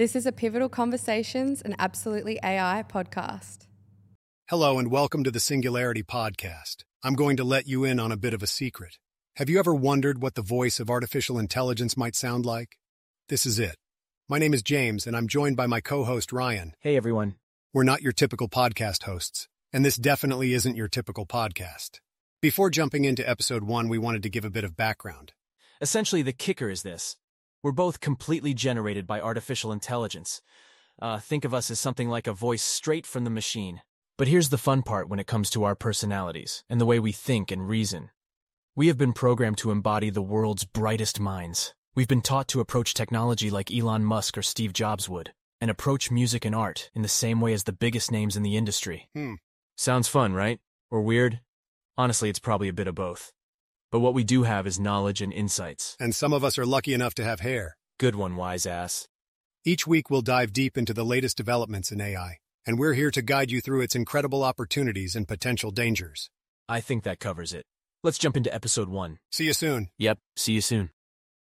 This is a Pivotal Conversations and Absolutely AI podcast. Hello, and welcome to the Singularity Podcast. I'm going to let you in on a bit of a secret. Have you ever wondered what the voice of artificial intelligence might sound like? This is it. My name is James, and I'm joined by my co host, Ryan. Hey, everyone. We're not your typical podcast hosts, and this definitely isn't your typical podcast. Before jumping into episode one, we wanted to give a bit of background. Essentially, the kicker is this. We're both completely generated by artificial intelligence. Uh, think of us as something like a voice straight from the machine. But here's the fun part when it comes to our personalities and the way we think and reason. We have been programmed to embody the world's brightest minds. We've been taught to approach technology like Elon Musk or Steve Jobs would, and approach music and art in the same way as the biggest names in the industry. Hmm. Sounds fun, right? Or weird? Honestly, it's probably a bit of both. But what we do have is knowledge and insights. And some of us are lucky enough to have hair. Good one, wise ass. Each week, we'll dive deep into the latest developments in AI, and we're here to guide you through its incredible opportunities and potential dangers. I think that covers it. Let's jump into episode one. See you soon. Yep, see you soon.